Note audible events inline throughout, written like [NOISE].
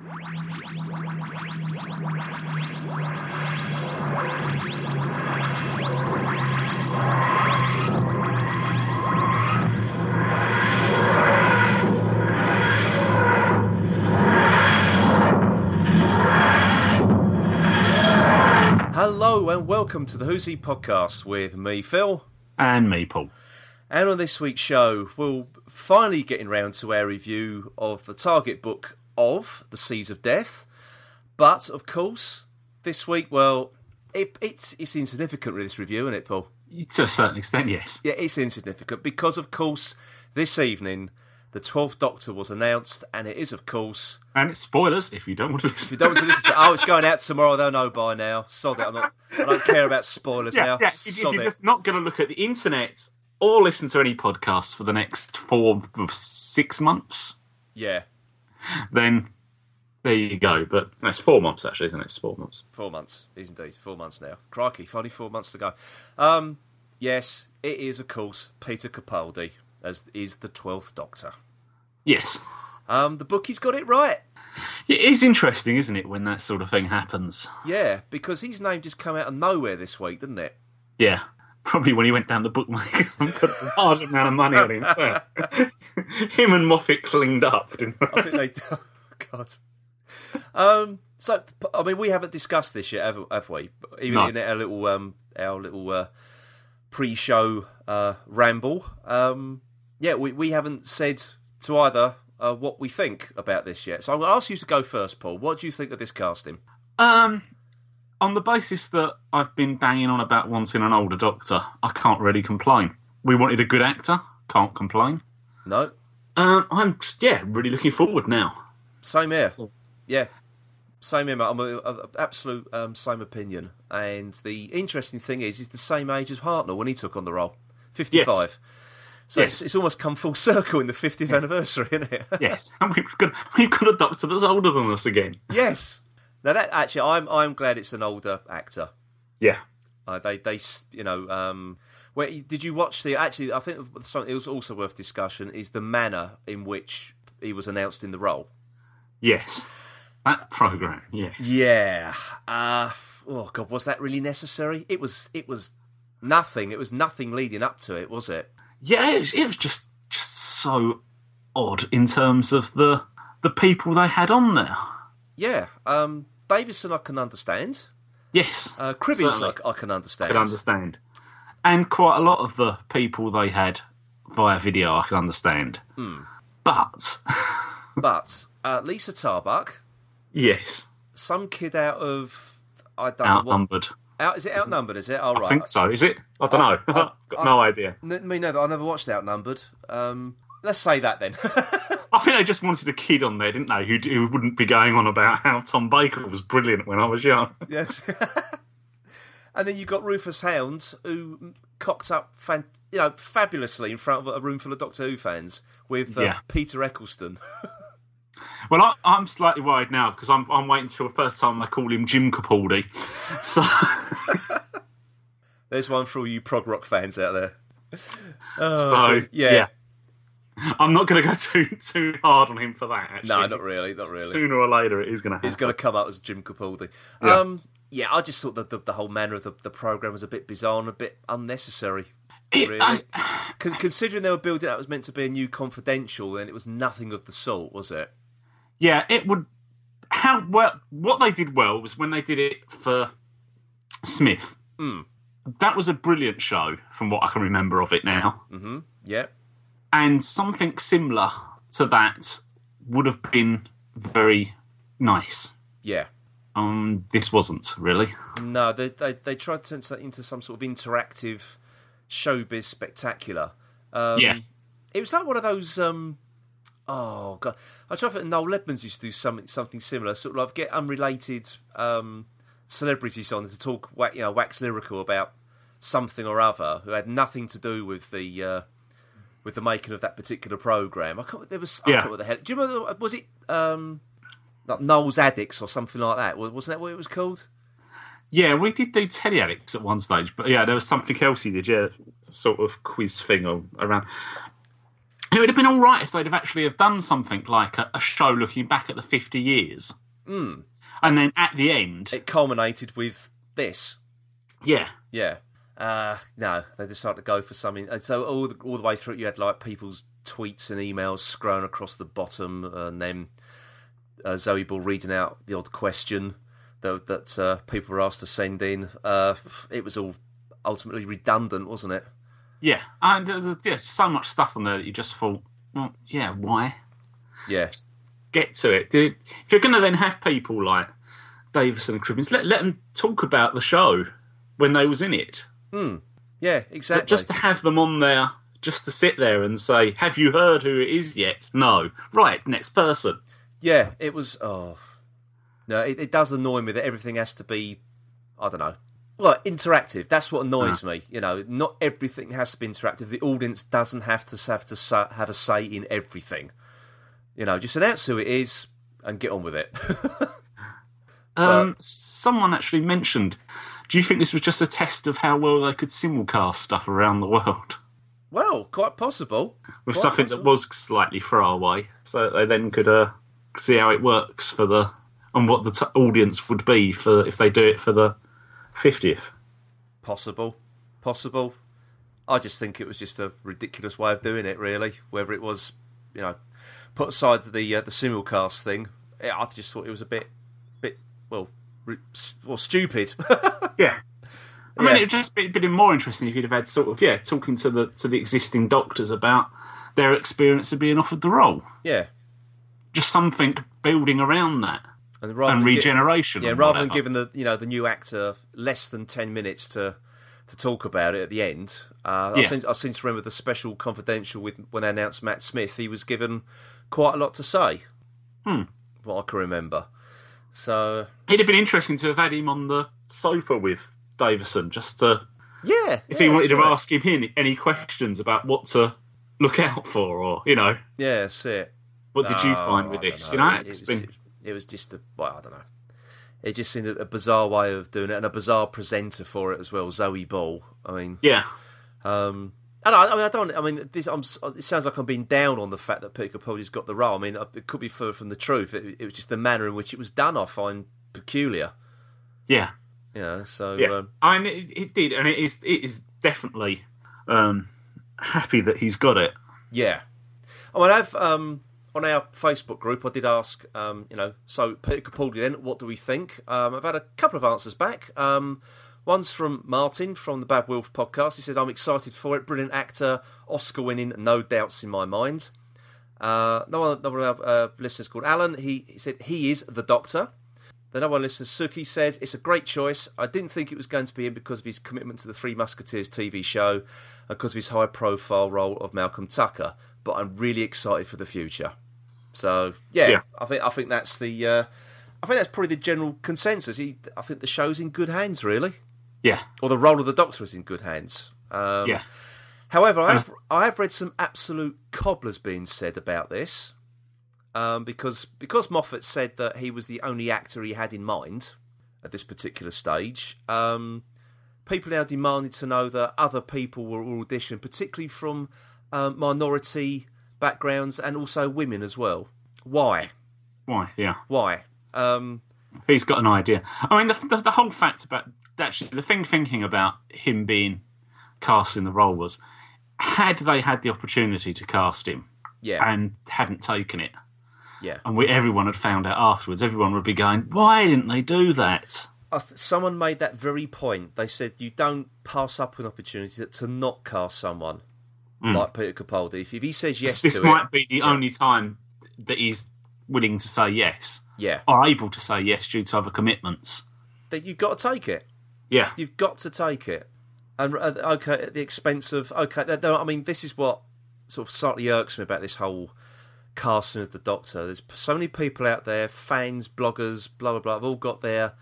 Hello and welcome to the Who's He podcast with me, Phil. And me, Paul. And on this week's show, we'll finally getting round to our review of the target book of The Seeds of Death. But of course, this week, well, it, it's it's insignificant with this review, isn't it, Paul? [LAUGHS] To a certain extent, yes. Yeah, it's insignificant because, of course, this evening the Twelfth Doctor was announced, and it is, of course. And it's spoilers if you don't want to If listen. you don't want to listen to, oh, it's going out tomorrow. They'll know by now. Sod it. I'm not. I don't care about spoilers yeah, now. yeah. If, if you're it. just not going to look at the internet or listen to any podcasts for the next four or six months, Yeah, then there you go. But that's four months, actually, isn't it? It's four months. four months. Is indeed four months now. Crikey, only four months to go. Um, yes, it is, of course, Peter Capaldi as is the Twelfth Doctor. Yes. Um, the bookie's got it right. It is interesting, isn't it, when that sort of thing happens? Yeah, because his name just come out of nowhere this week, didn't it? Yeah. Probably when he went down the bookmakers [LAUGHS] and put a large amount of money on him. so. [LAUGHS] him and Moffat clinged up, didn't I they? think they. [LAUGHS] Oh, God. Um. So, I mean, we haven't discussed this yet, have, have we? Even No. in our little, um, our little uh, pre-show uh, ramble. Um. Yeah, we we haven't said to either uh, what we think about this yet. So I'm going to ask you to go first, Paul. What do you think of this casting? Um, on the basis that I've been banging on about wanting an older doctor, I can't really complain. We wanted a good actor, can't complain. No, Um, I'm just yeah, really looking forward now. same here. So- Yeah, same here. mate. I'm a, a, a absolute um, same opinion. And the interesting thing is, he's the same age as Hartnell when he took on the role, fifty-five. So Yes. it's, it's almost come full [LAUGHS] circle in the 50th anniversary, isn't it? Yes, and we've got we've got a doctor that's older than us again. yes. Now that actually, I'm I'm glad it's an older actor. Yeah, Uh, they they you know um, where did you watch the actually? I think something it was also worth discussion is the manner in which he was announced in the role. yes, that program. Yes, Yeah. Uh, oh god, was that really necessary? It was. It was nothing. It was nothing leading up to it, was it? yeah. It was, it was just just so odd in terms of the the people they had on there. Yeah. Um, Davison, I can understand. Yes, Uh, Cribbins. I, I can understand. I can understand. And quite a lot of the people they had via video, I can understand. Hmm. But [LAUGHS] But uh, Liza Tarbuck, yes, some kid out of I don't know what. outnumbered. Out, is it outnumbered? Is it? All I right. think so. Is it? I don't know. I- [LAUGHS] Got I- no idea. N- me neither. I never watched Outnumbered. Um, let's say that then. [LAUGHS] [LAUGHS] I think they just wanted a kid on there, didn't they? Who, who wouldn't be going on about how Tom Baker was brilliant when I was young. [LAUGHS] yes. [LAUGHS] and then you got Rufus Hound, who cocked up, fan- you know, fabulously in front of a room full of Doctor Who fans with uh, Yeah. Peter Eccleston. Well, I, I'm slightly worried now because I'm, I'm waiting till the first time they call him Jim Capaldi. So There's one for all you prog rock fans out there. Oh, So good. yeah. [LAUGHS] I'm not going to go [LAUGHS] too too hard on him for that. Actually, No, not really, not really. Sooner or later, it is going to happen. He's going to come out as Jim Capaldi. Yeah. Um, yeah, I just thought that the, the whole manner of the, the program was a bit bizarre and a bit unnecessary. It- really. I- [SIGHS] Con- considering they were building that was meant to be a new confidential, then it was nothing of the sort, was it? yeah, it would. How well? What they did well was when they did it for Smith. Mm. That was a brilliant show, from what I can remember of it now. Mm-hmm. Yeah. And something similar to that would have been very nice. Yeah. Um, this wasn't really. No, they they, they tried to turn it into some sort of interactive showbiz spectacular. Um, Yeah. It was like one of those. Um, oh god, I try to think Noel Edmonds used to do something something similar, sort of like get unrelated um, celebrities on to talk, you know, wax lyrical about something or other who had nothing to do with the uh, with the making of that particular program. I can't. There was. I Yeah. can't what the hell. Do you remember? Was it um, like Noel's Addicts or something like that? Wasn't that what it was called? Yeah, we did do Telly Addicts at one stage, but yeah, there was something else he did. Yeah, sort of quiz thing or- around. It would have been all right if they'd have actually have done something like a, a show looking back at the 50 years. Mm. And then at the end, It culminated with this. yeah, Yeah. Uh, no, they decided to go for something. And so all the, all the way through, you had like people's tweets and emails scrolling across the bottom, and then uh, Zoe Ball reading out the odd question that that uh, people were asked to send in. Uh, it was all ultimately redundant, wasn't it? yeah. And there- there's so much stuff on there that you just thought, well, yeah, why? Yeah, Get to it. If you're going to then have people like Davison and Cribbins, let, let them talk about the show when they was in it. Yeah, exactly. But just to have them on there, just to sit there and say, have you heard who it is yet? No. Right, next person. Yeah, it was. Oh, no, it, it does annoy me that everything has to be. I don't know. Well, interactive. That's what annoys me. You know, not everything has to be interactive. The audience doesn't have to have to sa- have a say in everything. You know, just announce who it is and get on with it. [LAUGHS] Um, someone actually mentioned, do you think this was just a test of how well they could simulcast stuff around the world? well, quite possible. With Quite something possible. that was slightly throwaway, so that they then could uh, see how it works for the and what the t- audience would be for if they do it for the fiftieth. Possible, possible. I just think it was just a ridiculous way of doing it. Really, whether it was, you know, put aside the uh, the simulcast thing, I just thought it was a bit, bit well, well, stupid. [LAUGHS] Yeah. I Yeah. mean, it'd just be, been more interesting if you'd have had sort of yeah, talking to the to the existing doctors about their experience of being offered the role. yeah, Just something building around that and rather and than gi- regeneration. yeah, rather than giving the you know the new actor less than ten minutes to to talk about it at the end. Uh, I Yeah. seem I seem to remember the special confidential with when they announced Matt Smith. He was given quite a lot to say. Hmm. What I can remember. So It'd have been interesting to have had him on the sofa with Davison, just to yeah, if yeah, he wanted to right. ask him any, any questions about what to look out for, or you know, yeah, that's it. what did you Oh, find with I this? don't You know, It, it's was, been it was just a well, I don't know. It just seemed a, a bizarre way of doing it, and a bizarre presenter for it as well, Zoe Ball. I mean, yeah, um, and I, I mean, I don't. I mean, this. I'm, it sounds like I'm being down on the fact that Peter Capaldi's got the role. I mean, it could be further from the truth. It, it was just the manner in which it was done. I find peculiar. yeah, Yeah. so yeah. um, I mean, it, it did, and it is it is definitely um, happy that he's got it. Yeah. I mean, I've um, on our Facebook group, I did ask, um, you know, so Peter Capaldi. Then, what do we think? Um, I've had a couple of answers back. Um, one's from Martin from the Bad Wolf podcast. He says, "I'm excited for it. Brilliant actor, Oscar winning, no doubts in my mind." Uh, another, another of our uh, listeners called Alan. He, he said he is the Doctor. The other one listener, Suki, says it's a great choice. I didn't think it was going to be him because of his commitment to the Three Musketeers TV show and because of his high profile role of Malcolm Tucker. But I'm really excited for the future. So yeah, Yeah. I think I think that's the uh, I think that's probably the general consensus. He, I think the show's in good hands, really, Yeah, or the role of the Doctor is in good hands. Um, yeah, However, I have, I have read some absolute cobblers being said about this, um, because because Moffat said that he was the only actor he had in mind at this particular stage. Um, people now demanded to know that other people were auditioned, particularly from um, minority backgrounds and also women as well. Why? why? Yeah, Why? Um, he's got an idea. I mean, the, the, the whole fact about actually the thing thinking about him being cast in the role was had they had the opportunity to cast him yeah, and hadn't taken it, yeah. and we, everyone had found out afterwards, everyone would be going, "Why didn't they do that?" I th- someone made that very point. They said you don't pass up an opportunity to not cast someone mm. like Peter Capaldi. If, if he says yes this to might it, be the only time that he's willing to say yes yeah, or able to say yes due to other commitments. then you've got to take it. Yeah, You've got to take it. And uh, okay, at the expense of okay, I mean, this is what sort of slightly irks me about this whole casting of the Doctor. There's so many people out there, fans, bloggers, blah blah blah. Have all got their,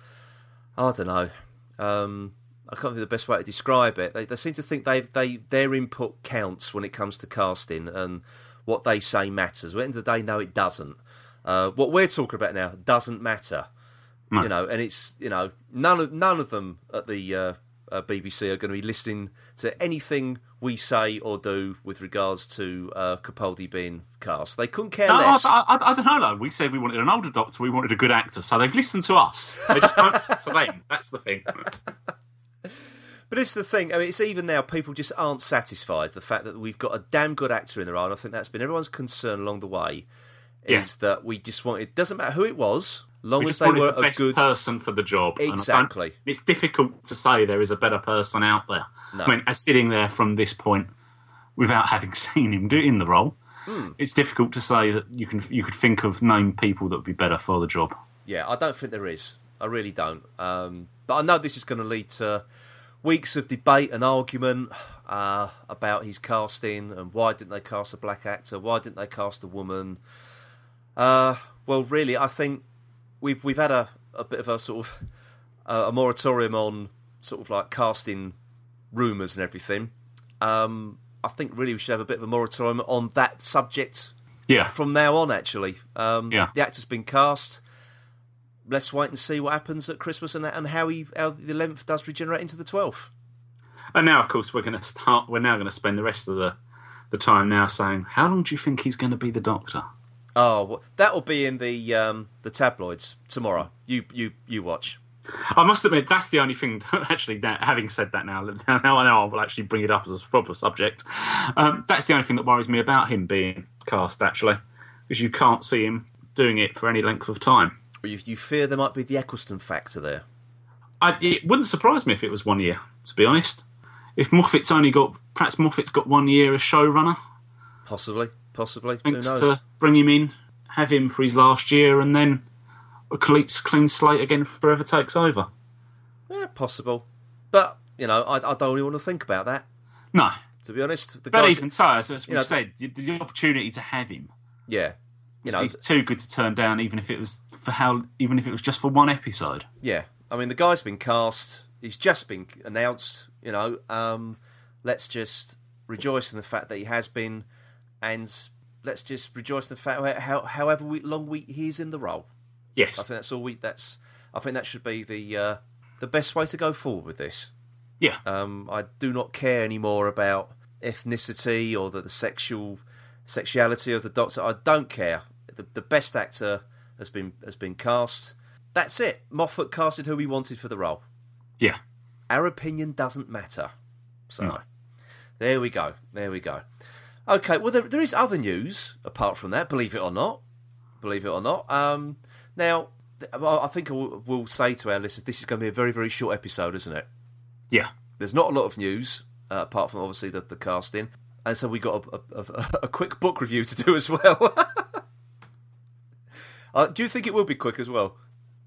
I don't know. Um, I can't think of the best way to describe it. They, they seem to think they they their input counts when it comes to casting, and what they say matters. Well, at the end of the day, no, it doesn't. Uh, what we're talking about now doesn't matter. No. You know, and it's you know none of none of them at the uh, uh, BBC are going to be listening to anything we say or do with regards to uh, Capaldi being cast. They couldn't care No, less. I, I, I don't know. Though. We said we wanted an older Doctor. We wanted a good actor. So they've listened to us. They just don't listen to them. [LAUGHS] That's the thing. But it's the thing. I mean, it's even now people just aren't satisfied. The fact that we've got a damn good actor in the role. And I think that's been everyone's concern along the way. Yeah. Is that we just want it doesn't matter who it was, long as they were the a best good. person for the job. And Exactly. It's difficult to say there is a better person out there. No. I mean, as sitting there from this point, without [LAUGHS] having seen him do in the role, Hmm. it's difficult to say that you can you could think of name people that would be better for the job. Yeah, I don't think there is. I really don't. Um, but I know this is going to lead to weeks of debate and argument uh, about his casting and why didn't they cast a black actor? Why didn't they cast a woman? Uh, well, really, I think we've we've had a, a bit of a sort of uh, a moratorium on sort of like casting rumours and everything. Um, I think really we should have a bit of a moratorium on that subject Yeah, from now on. Actually, um, Yeah. the actor's been cast. Let's wait and see what happens at Christmas and and how he how the eleventh does regenerate into the twelfth. and now of course we're going to start. We're now going to spend the rest of the the time now saying, how long do you think he's going to be the Doctor? Oh, well, that will be in the um, the tabloids tomorrow. You you you watch. I must admit that's the only thing. [LAUGHS] That, actually, that, having said that, now [LAUGHS] now I know I will actually bring it up as a proper subject. Um, that's the only thing that worries me about him being cast, actually, because you can't see him doing it for any length of time. You, you fear there might be the Eccleston factor there. I, it wouldn't surprise me if it was one year, to be honest. If Moffat's only got, perhaps Moffat's got one year as showrunner, Possibly, possibly. Who thanks knows? to bring him in, have him for his last year, and then a clean, clean slate again forever takes over. Yeah, possible. But you know, I, I don't really want to think about that. No, To be honest, the but guys, even so, as, we know, said, the, the opportunity to have him yeah, you know, he's too good to turn down, even if it was for how, even if it was just for one episode. Yeah, I mean the guy's been cast. He's just been announced. You know, um, let's just rejoice in the fact that he has been, and let's just rejoice in the fact how however we, long we he's in the role. Yes, I think that's all we. That's I think that should be the uh, the best way to go forward with this. yeah, Um, I do not care anymore about ethnicity or the, the sexual sexuality of the Doctor. I don't care. The, the best actor has been has been cast. That's it. Moffat casted who he wanted for the role. yeah. Our opinion doesn't matter. So No. there we go. There we go. Okay. Well, there, there is other news apart from that. Believe it or not. Believe it or not. Um, now, I think I will we'll say to our listeners, this is going to be a very very short episode, isn't it? Yeah. There's not a lot of news uh, apart from obviously the, the casting, and so we got a, a, a, a quick book review to do as well. [LAUGHS] uh, do you think it will be quick as well?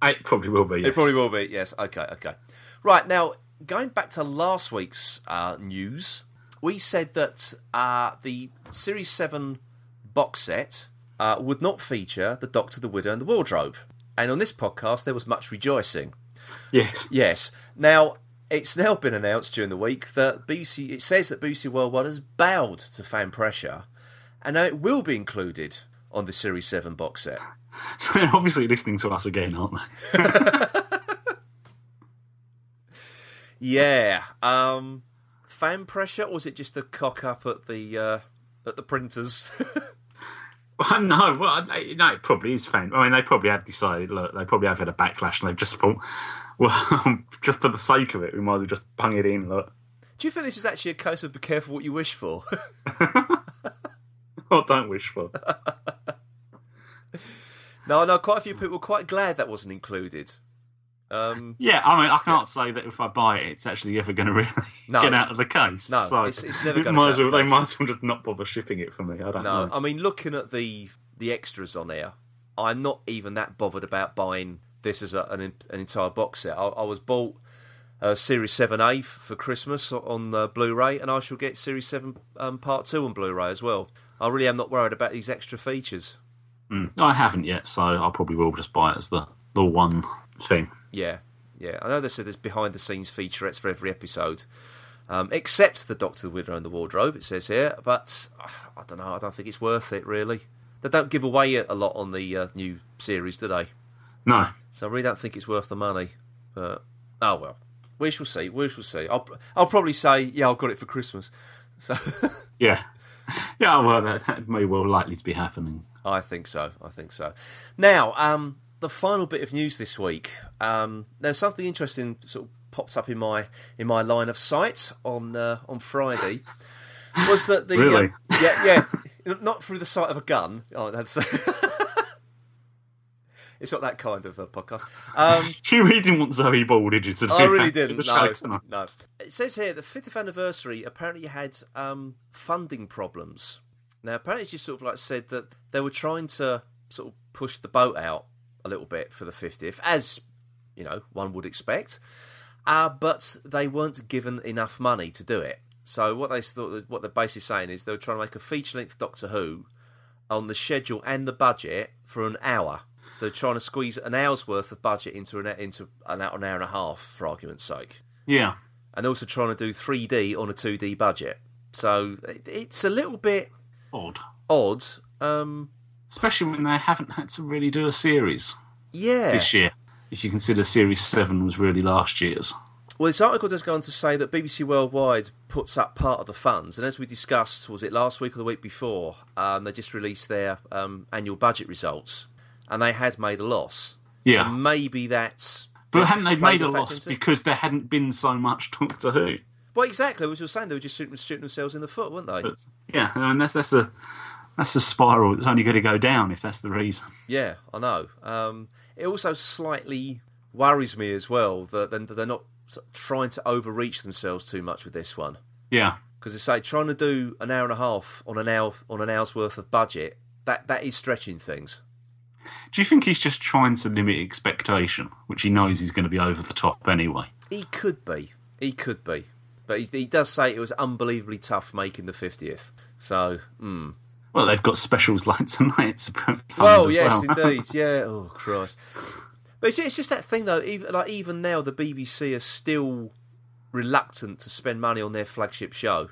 It probably will be. Yes. It probably will be. Yes. Okay. Okay. Right now, going back to last week's uh, news, we said that uh, the Series Seven box set uh, would not feature the Doctor, the Widow, and the Wardrobe. And on this podcast, there was much rejoicing. Yes. Yes. Now, it's now been announced during the week that BBC, it says that BBC Worldwide has bowed to fan pressure, and now it will be included on the Series 7 box set. [LAUGHS] So they're obviously listening to us again, aren't they? [LAUGHS] Yeah. Um, fan pressure, or was it just a cock up at the uh, at the printers? [LAUGHS] Well, no, well, no, it probably is fan. I mean, they probably have decided. Look, they probably have had a backlash, and they've just thought, [LAUGHS] well, just for the sake of it, we might as well just bung it in. Look, Do you think this is actually a case of be careful what you wish for? [LAUGHS] or don't wish for. no, no. Quite a few people were quite glad that wasn't included. Um, Yeah, I mean, I can't say that if I buy it, it's actually ever going to really [LAUGHS] No. get out of the case. No, so it's- it's never it gonna might get as out well, They might as well just not bother shipping it for me. I don't No, know. I mean, looking at the the extras on here, I'm not even that bothered about buying this as a, an, an entire box set. I, I was bought uh, Series Seven A for Christmas on uh, Blu-ray, and I shall get Series Seven um, Part Two on Blu-ray as well. I really am not worried about these extra features. Mm. I haven't yet, so I probably will just buy it as the the one thing. Yeah, yeah. I know they said there's behind-the-scenes featurettes for every episode, um, except the Doctor, the Widow, and the Wardrobe. It says here, but uh, I don't know. I don't think it's worth it really. They don't give away a lot on the uh, new series, do they? No, So I really don't think it's worth the money. But oh well. We shall see. We shall see. I'll I'll probably say yeah, I got it for Christmas. So [LAUGHS] Yeah, yeah. Well, that, that may well likely to be happening. I think so. I think so. Now, um, the final bit of news this week. Um, there's something interesting sort of popped up in my in my line of sight on uh, on Friday. Was that the Really? um, yeah yeah not through the sight of a gun? Oh, that's [LAUGHS] it's not that kind of a podcast. Um, [LAUGHS] You really didn't want Zoe Ball, did you? To do I really didn't. for the show No, no. It says here the 50th anniversary apparently had um, funding problems. Now, apparently, she sort of like said that they were trying to sort of push the boat out a little bit for the 50th, as you know one would expect. Uh, but they weren't given enough money to do it. So what they thought, what they're basically saying is they were trying to make a feature-length Doctor Who on the schedule and the budget for an hour. So they're trying to squeeze an hour's worth of budget into an into an hour, an hour and a half, for argument's sake, Yeah, and also trying to do 3D on a 2D budget. So it's a little bit odd. odd. Um, Especially when they haven't had to really do a series yeah. this year. If you consider Series 7 was really last year's. Well, this article does go on to say that BBC Worldwide puts up part of the funds, and as we discussed, was it last week or the week before? Um, they just released their um, annual budget results, and they had made a loss. Yeah. So maybe that's. But hadn't they made a loss because there hadn't been so much [LAUGHS] Doctor Who? Well, exactly. As you were saying, they were just shooting, shooting themselves in the foot, weren't they? But yeah, I mean, that's that's a that's a spiral that's only going to go down if that's the reason. Yeah, I know. Um, it also slightly worries me as well that they're not trying to overreach themselves too much with this one. Yeah, Because they say trying to do an hour and a half on an hour on an hour's worth of budget that that is stretching things. do you think he's just trying to limit expectation, which he knows he's going to be over the top anyway? He could be, he could be, but he, he does say it was unbelievably tough making the fiftieth. So, hmm. Well, they've got specials [LAUGHS] like tonight to well, as yes, well. indeed, [LAUGHS] yeah. Oh Christ! But it's, it's just that thing though. Even like even now, the BBC are still reluctant to spend money on their flagship show.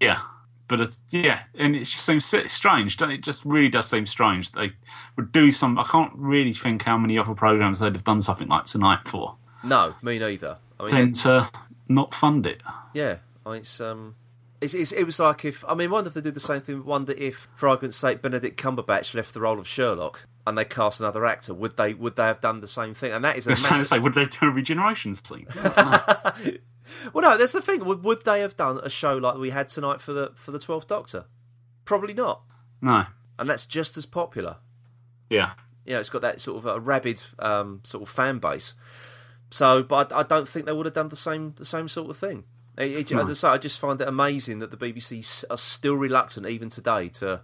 Yeah, but it's yeah, and it just seems strange. It just really does seem strange. They would do some. I can't really think how many other programs they'd have done something like tonight for. No, me neither. I mean, Then to not fund it. Yeah, I mean, it's um, it's, it's, it was like if I mean, wonder if they do the same thing. Wonder if, for argument's sake, Benedict Cumberbatch left the role of Sherlock and they cast another actor. Would they would they have done the same thing? And that is a massive. say, would they do a regeneration scene? [LAUGHS] well, no, that's the thing. Would, would they have done a show like we had tonight for the for the Twelfth Doctor? Probably not. no. And that's just as popular. Yeah. You know, it's got that sort of a rabid um, sort of fan base. So, but I, I don't think they would have done the same the same sort of thing. It, it, No. as I say, I just find it amazing that the BBC are still reluctant, even today, to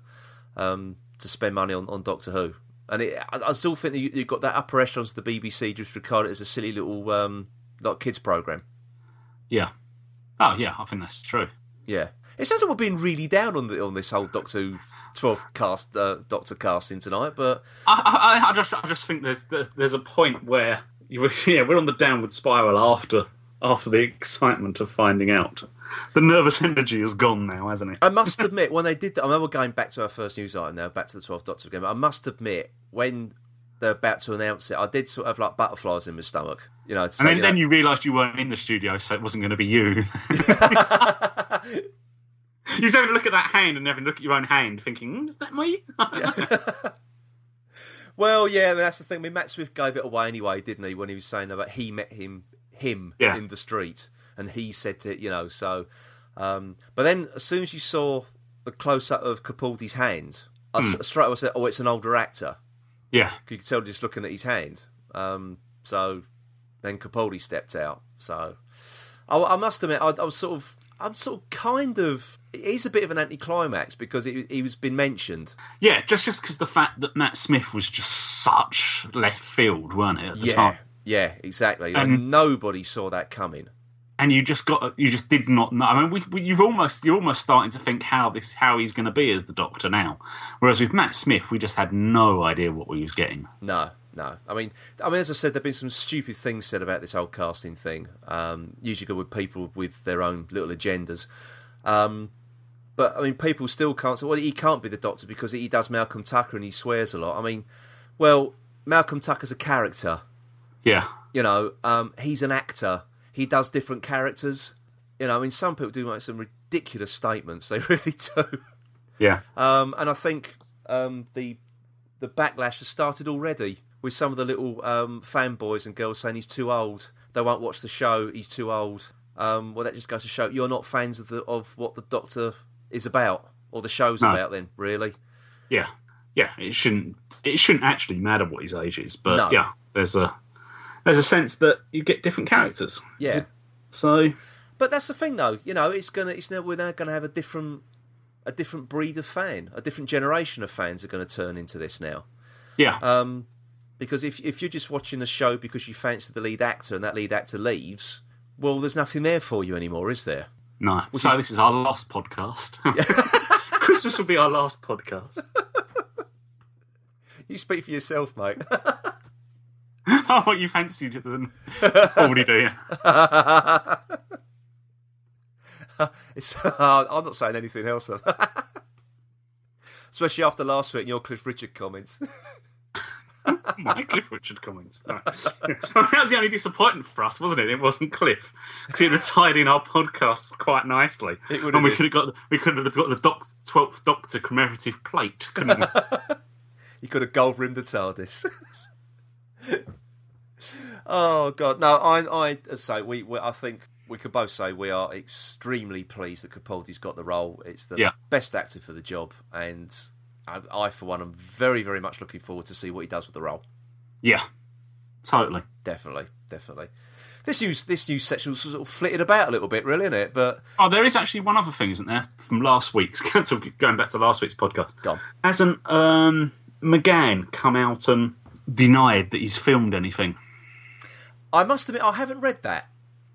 um, to spend money on, on Doctor Who. And it, I, I still think that you, you've got that upper echelons of the BBC just regard it as a silly little um, like kids program. Yeah. Oh, yeah, I think that's true. Yeah, it sounds like we're being really down on the on this whole Doctor Who twelve cast uh, Doctor casting tonight, but I, I, I just, I just think there's there's a point where you, [LAUGHS] yeah, we're on the downward spiral after after the excitement of finding out. The nervous energy is gone now, hasn't it? I must admit, when they did that, I remember going back to our first news item now, back to the 12th Doctor again, but I must admit, when they're about to announce it, I did sort of like butterflies in my stomach. You know, say, And then, you then you realised you weren't in the studio, so it wasn't going to be you. [LAUGHS] you having to look at that hand and having to look at your own hand, thinking, "Hmm, "Is that me?" [LAUGHS] well, yeah, I mean, that's the thing. I mean, Matt Smith gave it away anyway, didn't he, when he was saying about he met him him Yeah. in the street, and he said to, you know, so. Um, but then as soon as you saw the close up of Capaldi's hand, I Hmm. straight away said, oh, it's an older actor. yeah, You could tell just looking at his hand. Um, so then Capaldi stepped out. So I, I must admit, I, I was sort of, I'm sort of kind of. He's a bit of an anticlimax because it, he was been mentioned. yeah. Just just because the fact that Matt Smith was just such left field, weren't it at the Yeah, time? Yeah, exactly. And- and nobody saw that coming. and you just got you just did not know. I mean, we, we, you've almost you're almost starting to think how this how he's going to be as the Doctor now. Whereas with Matt Smith, we just had no idea what we was getting. No, no. I mean, I mean, as I said, there've been some stupid things said about this whole casting thing. Um, usually go with people with their own little agendas. Um, but I mean, people still can't say, well, he can't be the Doctor because he does Malcolm Tucker and he swears a lot. I mean, well, Malcolm Tucker's a character. Yeah, You know, um, he's an actor. he does different characters. You know, I mean, some people do make some ridiculous statements. [LAUGHS] They really do. Yeah. Um, and I think um, the the backlash has started already with some of the little um, fanboys and girls saying he's too old. They won't watch the show. He's too old. Um, well, that just goes to show you're not fans of the of what the Doctor is about or the show's No. about. Then, really, Yeah. Yeah. It shouldn't. It shouldn't actually matter what his age is, but No. yeah, there's a there's a sense that you get different characters. yeah. So But that's the thing, though. You know, it's gonna. It's now we're now going to have a different, a different breed of fan, a different generation of fans are going to turn into this now. yeah. Um, because if if you're just watching a show because you fancy the lead actor and that lead actor leaves, well, there's nothing there for you anymore, is there? no. So this is our last podcast. [LAUGHS] Christmas will be our last podcast. [LAUGHS] You speak for yourself, mate. [LAUGHS] oh, [LAUGHS] what you fancied it then? Already do you? [LAUGHS] it's, uh, I'm not saying anything else. Though. [LAUGHS] Especially after last week and your Cliff Richard comments. My Cliff Richard comments. No. that was the only disappointment for us, wasn't it? It wasn't Cliff because it would tied in our podcast quite nicely, It and we could have got we could have got the doc, twelfth Doctor commemorative plate, couldn't we? You could have gold rimmed the TARDIS. Oh God, no! I, I as I say we, we, I think we could both say we are extremely pleased that Capaldi's got the role. It's the Yeah. best actor for the job, and I, I, for one, am very, very much looking forward to see what he does with the role. yeah, totally. Definitely, definitely. This news, this news section sort of flitted about a little bit, really, isn't it? But Oh, there is actually one other thing, isn't there, from last week's? [LAUGHS] going back to last week's podcast. Go on. Hasn't um, McGann come out and denied that he's filmed anything? I must admit, I haven't read that.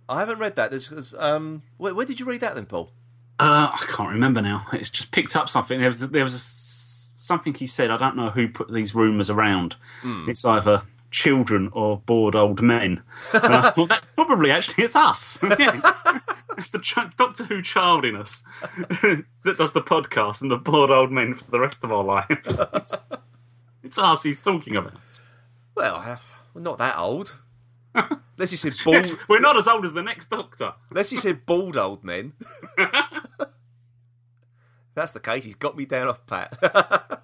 I haven't read that. There's, um, where, where did you read that then, Paul? Uh, I can't remember now. It's just picked up something. There was there was a something he said. I don't know who put these rumours around. It's either children or bored old men. [LAUGHS] I thought that probably actually it's us. [LAUGHS] yes, it's the ch- Doctor Who child in us [LAUGHS] that does the podcast and the bored old men for the rest of our lives. it's, us he's talking about. Well, I have, we're not that old. Unless you said bald, Yes, we're not as old as the next Doctor. unless you said bald old men. [LAUGHS] That's the case. He's got me down off pat. [LAUGHS]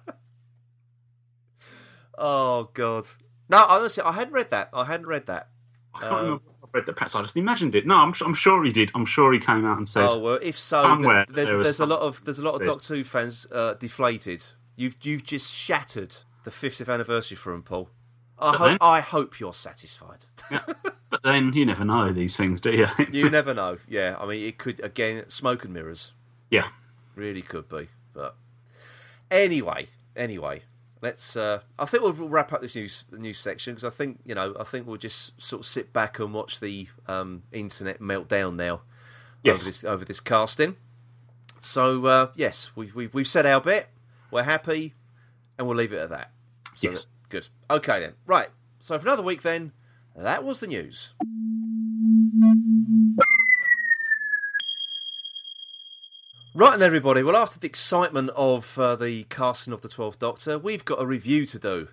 oh God! No, honestly, I hadn't read that. I hadn't read that. I can't remember. if I read that. Perhaps I just imagined it. No, I'm, I'm sure he did. I'm sure he came out and said. Oh well, if so, th- there's there there's a lot of there's a lot of. Doctor Who fans uh, deflated. You've you've just shattered the 50th anniversary for him, Paul. I hope then- I hope you're satisfied. But then you never know these things, do you? [LAUGHS] you never know. Yeah, I mean, it could again smoke and mirrors. yeah. Really could be. But anyway, anyway, let's. Uh, I think we'll wrap up this news news section because I think you know I think we'll just sort of sit back and watch the um, internet melt down now over Yes. this over this casting. So uh, yes, we, we we've said our bit. We're happy, and we'll leave it at that. So Yes. that- good. Okay then. Right. So for another week then, that was the news. Right, and everybody. Well, after the excitement of uh, the casting of the Twelfth Doctor, we've got a review to do,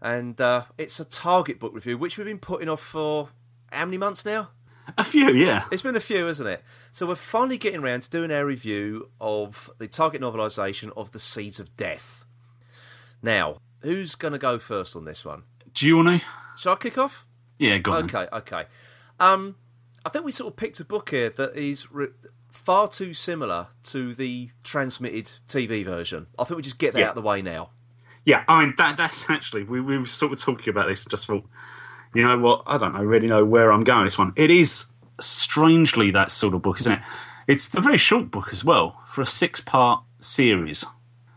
and uh, it's a Target book review, which we've been putting off for how many months now? A few, yeah. It's been a few, isn't it? So we're finally getting around to doing our review of the Target novelisation of The Seeds of Death. Now, who's going to go first on this one? Do you want to? Shall I kick off? Yeah, go on. Okay, okay. Um, I think we sort of picked a book here that is re- far too similar to the transmitted TV version. I think we just get that Yeah. out of the way now. Yeah, I mean that that's actually we, we were sort of talking about this. Just thought, you know what? I don't know, really know where I'm going. with This one, it is strangely that sort of book, isn't it? It's a very short book as well for a six-part series.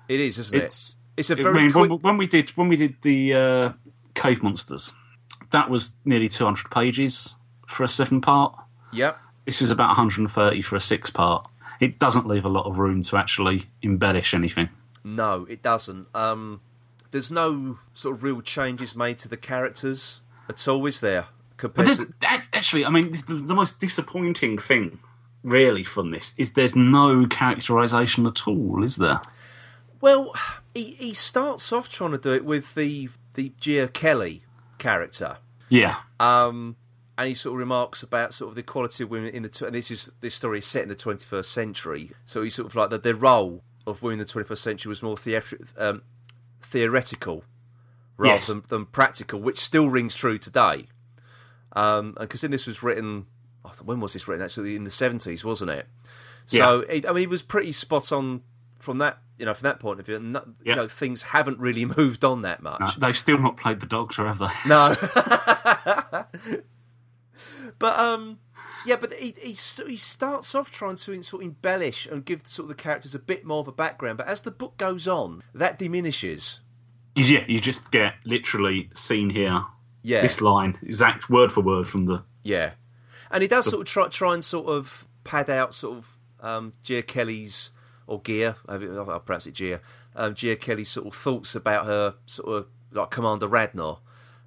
It is, isn't It's it? It's a I very mean, quick. when, when we did when we did the uh, Cave Monsters, that was nearly 200 pages for a seven-part. Yep. This is about 130 for a six-part. It doesn't leave a lot of room to actually embellish anything. No, it doesn't. Um, there's no sort of real changes made to the characters at all, is there? But Compared there's, to, that, actually, I mean, the, the most disappointing thing, really, from this is there's no characterization at all, is there? Well, he he starts off trying to do it with the the Gia Kelly character. Yeah, Um, and he sort of remarks about sort of the equality of women in the. tw- And this is this story is set in the 21st century, so he's sort of like that the role of women in the 21st century was more theatri- um, theoretical rather Yes. than, than practical, which still rings true today. Um, because then this was written. Thought, when was this written? Actually, in the 70s, wasn't it? So it, I mean, he was pretty spot on from that, you know, from that point of view. No- Yeah. you know, things haven't really [LAUGHS] moved on that much. No, they've still not played the Doctor, have they? No. [LAUGHS] [LAUGHS] but um, yeah, but he, he he starts off trying to sort of embellish and give sort of the characters a bit more of a background. But as the book goes on, that diminishes. yeah, you just get literally seen here. Yeah, This line, exact word for word from the. yeah, and he does sort of try try and sort of pad out sort of um, Gia Kelly's or Gia, I'll pronounce it Gia, um, Gia Kelly's sort of thoughts about her sort of like Commander Radnor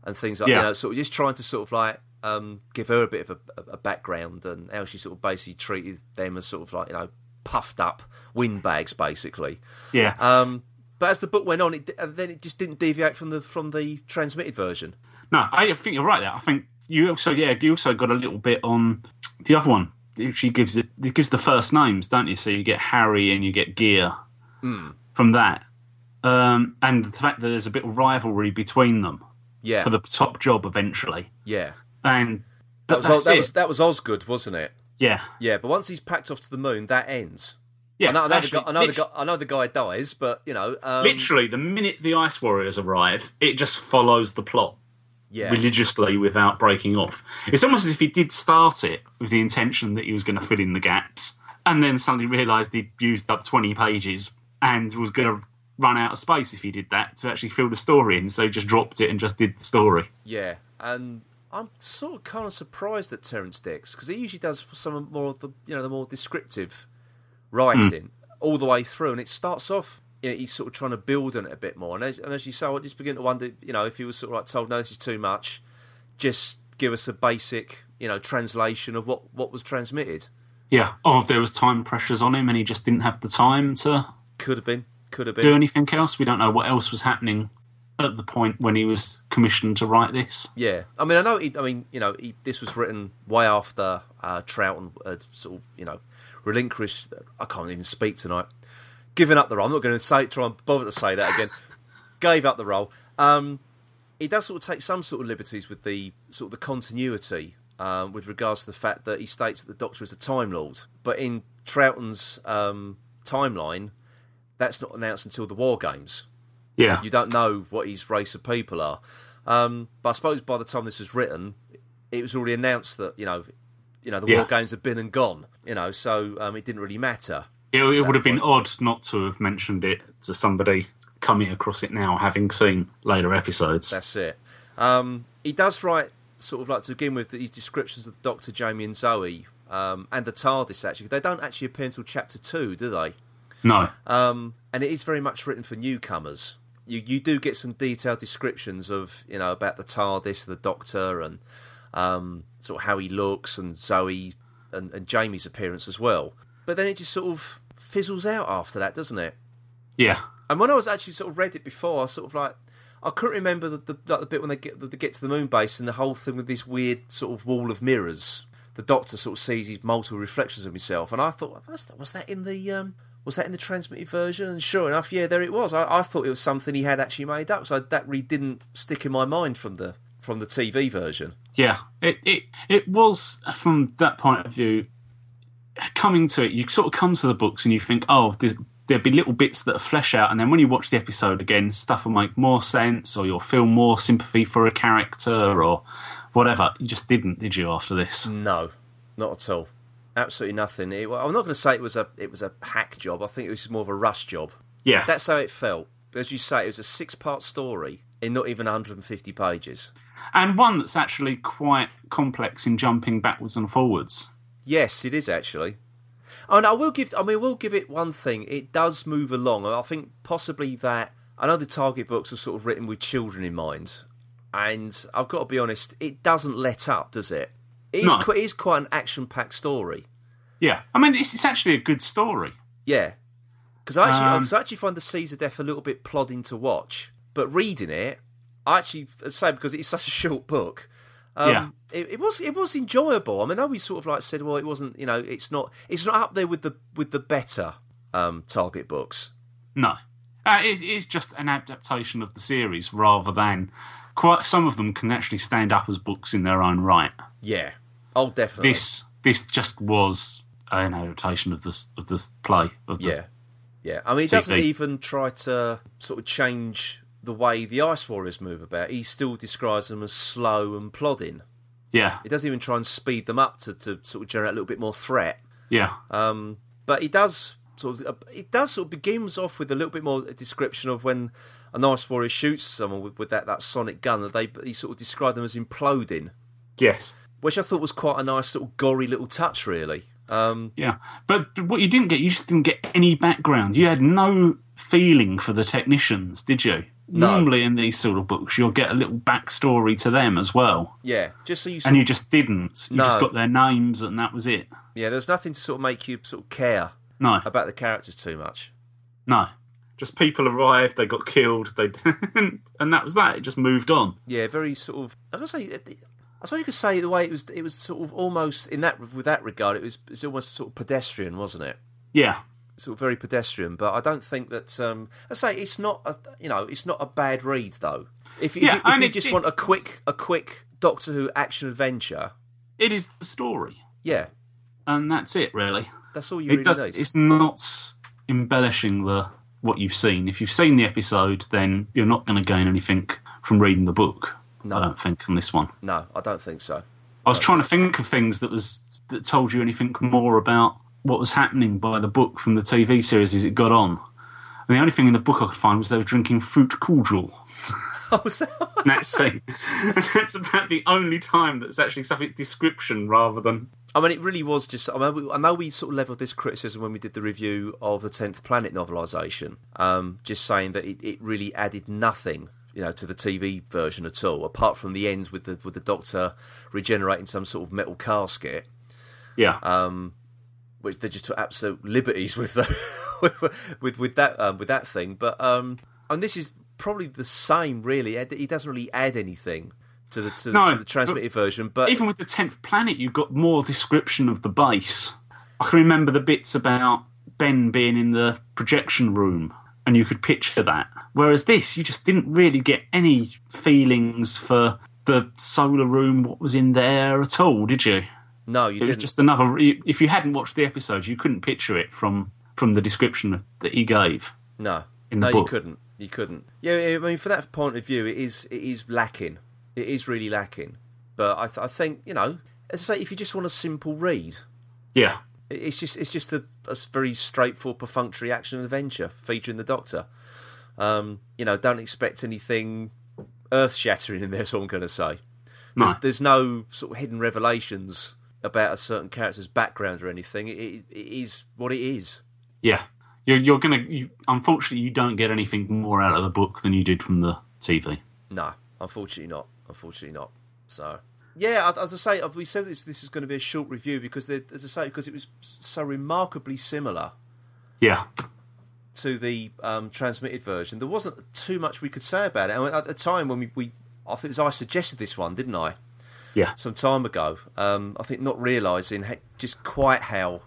and things like Yeah. you know, sort of just trying to sort of like um, give her a bit of a, a background and how she sort of basically treated them as sort of like you know puffed up windbags basically. Yeah. Um, but as the book went on, it then it just didn't deviate from the from the transmitted version. No, I think you're right there. I think you also, yeah, you also got a little bit on the other one. She gives it, it gives the first names, don't you? So you get Harry and you get Gia Hmm. from that, um, and the fact that there's a bit of rivalry between them Yeah, for the top job eventually, yeah. and That was, that it. was that was Osgood, wasn't it? yeah, Yeah, but once he's packed off to the moon, that ends. yeah. I know, I know, actually, the, guy, I, know the guy, I know the guy dies, but you know, um, literally, the minute the Ice Warriors arrive, it just follows the plot. Yeah, religiously without breaking off. It's almost as if he did start it with the intention that he was going to fill in the gaps, and then suddenly realised he'd used up 20 pages and was going to run out of space if he did that to actually fill the story in. So he just dropped it and just did the story. yeah, and I'm sort of kind of surprised at Terrance Dicks because he usually does some more of the you know the more descriptive hmm. writing all the way through, and it starts off. You know, he's sort of trying to build on it a bit more, and as, and as you say, I just begin to wonder, you know, if he was sort of like told, "No, this is too much," just give us a basic, you know, translation of what what was transmitted. Yeah. Or if there was time pressures on him and he just didn't have the time to Could have been, could have been. do anything else. We don't know what else was happening at the point when he was commissioned to write this. Yeah, I mean, I know. He, I mean, you know, he, this was written way after uh, Troughton had sort of, you know, relinquished. I can't even speak tonight. Giving up the role. I'm not going to say try and bother to say that again. [LAUGHS] Gave up the role. Um, he does sort of take some sort of liberties with the sort of the continuity um, with regards to the fact that he states that the Doctor is a Time Lord, but in Troughton's um, timeline, that's not announced until the War Games Yeah. you don't know what his race of people are. Um, but I suppose by the time this was written, it was already announced that you know, you know, the Yeah. war games had been and gone. You know, so um, it didn't really matter. It, it would have been odd not to have mentioned it to somebody coming across it now, having seen later episodes. That's it. Um, he does write sort of like to begin with these descriptions of the Doctor, Jamie, and Zoe, um, and the TARDIS. Actually, they don't actually appear until chapter two, do they? no, Um, and it is very much written for newcomers. You you do get some detailed descriptions of you know about the TARDIS, the Doctor, and um, sort of how he looks, and Zoe and, and Jamie's appearance as well. But then it just sort of fizzles out after that, doesn't it? yeah, And when I was actually sort of read it before, I sort of like I couldn't remember the, the like the bit when they get they get to the moon base and the whole thing with this weird sort of wall of mirrors. The Doctor sort of sees his multiple reflections of himself, and I thought, was that, was that in the um, was that in the transmitted version? And sure enough, yeah, there it was. I, I thought it was something he had actually made up, so that really didn't stick in my mind from the from the TV version. yeah. It it it was from that point of view. Coming to it, you sort of come to the books and you think, oh, there'd be little bits that flesh out, and then when you watch the episode again, stuff will make more sense, or you'll feel more sympathy for a character, or whatever. You just didn't, did you? After this, No, not at all. Absolutely nothing. It, I'm not going to say it was a it was a hack job. I think it was more of a rush job. yeah, That's how it felt. As you say, it was a six part story in not even 150 pages. and one that's actually quite complex in jumping backwards and forwards. Yes, it is actually. And I will give. I mean, we'll give it one thing. It does move along. I think possibly that. I know the target books are sort of written with children in mind, and I've got to be honest. It doesn't let up, does it? It is, No. it is quite an action-packed story. Yeah, I mean, it's, it's actually a good story. Yeah, because I actually, Um, I actually find the Seeds of Death a little bit plodding to watch. But reading it, I actually, say, because it's such a short book, Um, Yeah. It, it was it was enjoyable. I mean, I know we sort of like said, well, it wasn't. You know, it's not it's not up there with the with the better um, Target books. No, uh, it is just an adaptation of the series rather than quite. Some of them can actually stand up as books in their own right. Yeah. Oh, definitely. This this just was an adaptation of the of the play of the Yeah, yeah. I mean, he doesn't even try to sort of change the way the Ice Warriors move about. He still describes them as slow and plodding. Yeah He doesn't even try and speed them up to, to sort of generate a little bit more threat. yeah Um, but he does sort of it does sort of begins off with a little bit more description of when an Ice Warrior shoots someone with, with that, that sonic gun that they he sort of described them as imploding, yes which I thought was quite a nice little gory little touch, really. Um, yeah. But what you didn't get, you just didn't get any background. You had no feeling for the technicians, did you? No. Normally in these sort of books, you'll get a little backstory to them as well, yeah, just so you and you just didn't. You just got their names, and that was it. yeah, there's nothing to sort of make you sort of care No, about the characters too much. no. Just people arrived, they got killed, they [LAUGHS] and that was that. It just moved on. Yeah, very sort of. I gotta say, I suppose you could say the way it was. It was sort of almost in that with that regard. It was it's almost sort of pedestrian, wasn't it? Yeah, Sort of very pedestrian. But I don't think that. Um, I say it's not. A, you know, it's not a bad read though. If, if, Yeah, you- if you it- just it- want a quick a quick Doctor Who action adventure, it is the story, yeah, and that's it. Really, that's all you it really does. need. It's not embellishing the what you've seen. If you've seen the episode, then you're not going to gain anything from reading the book. No. I don't think from this one. No, I don't think so. I was trying to think of things that was that told you anything more about what was happening by the book from the TV series as it got on. And the only thing in the book I could find was they were drinking fruit cordial. [LAUGHS] Oh, was that? in that scene. [LAUGHS] and that's about the only time that's actually something description rather than I mean, it really was just. I, mean, we- I know we sort of levelled this criticism when we did the review of the Tenth Planet novelisation, um, just saying that it, it really added nothing, you know, to the TV version at all, apart from the end with the with the Doctor regenerating some sort of metal casket, yeah. um, which they just took absolute liberties with the [LAUGHS] with with, with that um, with that thing. But um, and this is probably the same, really. He doesn't really add anything to the to, No, to the transmitted version, but Even with the tenth planet, you got more description of the base. I can remember the bits about Ben being in the projection room, and you could picture that. Whereas this, you just didn't really get any feelings for the solar room, what was in there at all, did you? No, you It was didn't. just another. If you hadn't watched the episode, you couldn't picture it from from the description that he gave. No, in the no, book. you couldn't. You couldn't. Yeah, I mean, from that point of view, it is it is lacking. It is really lacking. But I, th- I think you know, as I say, if you just want a simple read, Yeah, it's just it's just a, a very straightforward, perfunctory action adventure featuring the Doctor. Um, you know, don't expect anything earth shattering in there. All I'm going to say. No. There's, there's no sort of hidden revelations about a certain character's background or anything. It, it, is what it is. yeah. You're, you're gonna. You, unfortunately, you don't get anything more out of the book than you did from the TV. No, unfortunately not. Unfortunately not. So yeah, as I say, we said this this is going to be a short review because, they- as I say, because it was so remarkably similar Yeah, to the um, transmitted version. There wasn't too much we could say about it. And at the time when we, we I think it was I suggested this one, didn't I? Yeah. Some time ago. Um, I think not realising ha- just quite how.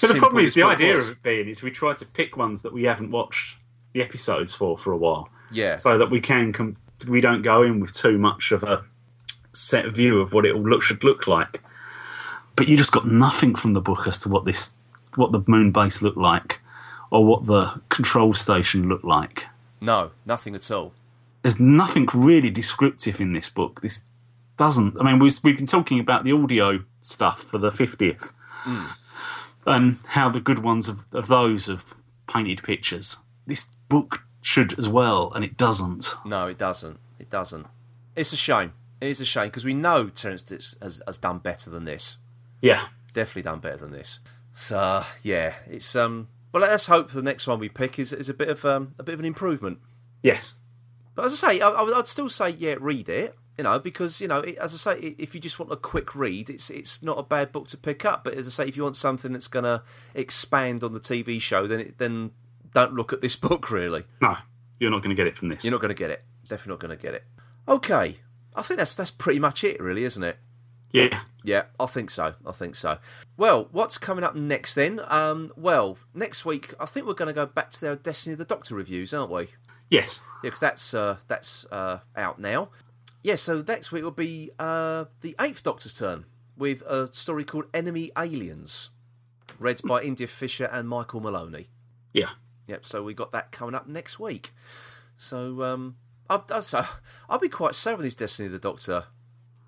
But the problem is the idea was. of it being is we try to pick ones that we haven't watched the episodes for for a while, Yeah, so that we can com- we don't go in with too much of a set view of what it all look, should look like. But you just got nothing from the book as to what this what the moon base looked like, or what the control station looked like. no, nothing at all. There's nothing really descriptive in this book. This doesn't. I mean, we've, we've been talking about the audio stuff for the 50th and how the good ones of, of those have painted pictures. This book should as well, and it doesn't. No, it doesn't. It doesn't. It's a shame. It is a shame because we know Terrance has, has done better than this. Yeah. definitely done better than this. So yeah, it's um. Well, let's hope the next one we pick is is a bit of um a bit of an improvement. Yes. But as I say, I, I I'd still say yeah, read it. You know, because you know, it, as I say, if you just want a quick read, it's it's not a bad book to pick up. But as I say, if you want something that's going to expand on the TV show, then it, then don't look at this [LAUGHS] book. Really, No, you're not going to get it from this. you're not going to get it. Definitely not going to get it. Okay, I think that's that's pretty much it, really, isn't it? Yeah. Yeah, I think so. I think so. Well, what's coming up next then? Um, well, next week I think we're going to go back to their Destiny of the Doctor reviews, aren't we? Yes. Yeah, because that's uh, that's uh, out now. Yeah, so next week will be uh, the Eighth Doctor's turn with a story called Enemy Aliens, read by India Fisher and Michael Maloney. Yeah. Yep. So we got that coming up next week. So um, I'll, I'll, I'll be quite sad when these Destiny of the Doctor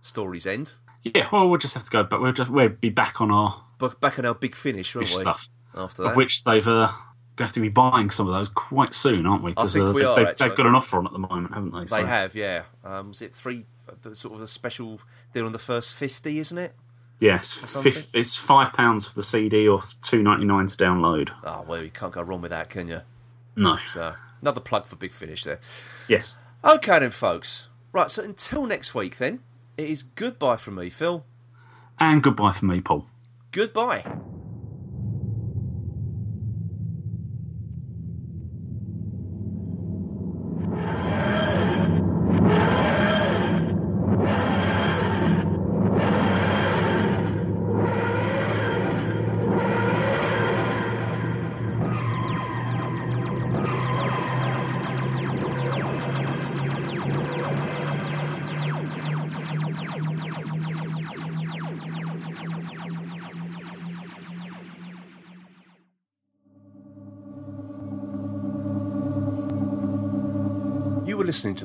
stories end. Yeah. Well, we'll just have to go, but we'll just we'll be back on our back on our big finish, won't we? stuff, After of that, which they've uh, going to have to be buying some of those quite soon, aren't we? I think uh, we they- are, They've, they've got an offer on at the moment, haven't they? they So- have, yeah. Um, was it three? the Sort of a special. They're on the first fifty, isn't it? Yes, something? fif- it's five pounds for the CD or two ninety nine to download. Oh well, you can't go wrong with that, can you? No. So another plug for Big Finish there. Yes. Okay then, folks. Right, so until next week, then it is goodbye from me, Phil. And goodbye from me, Paul. Goodbye.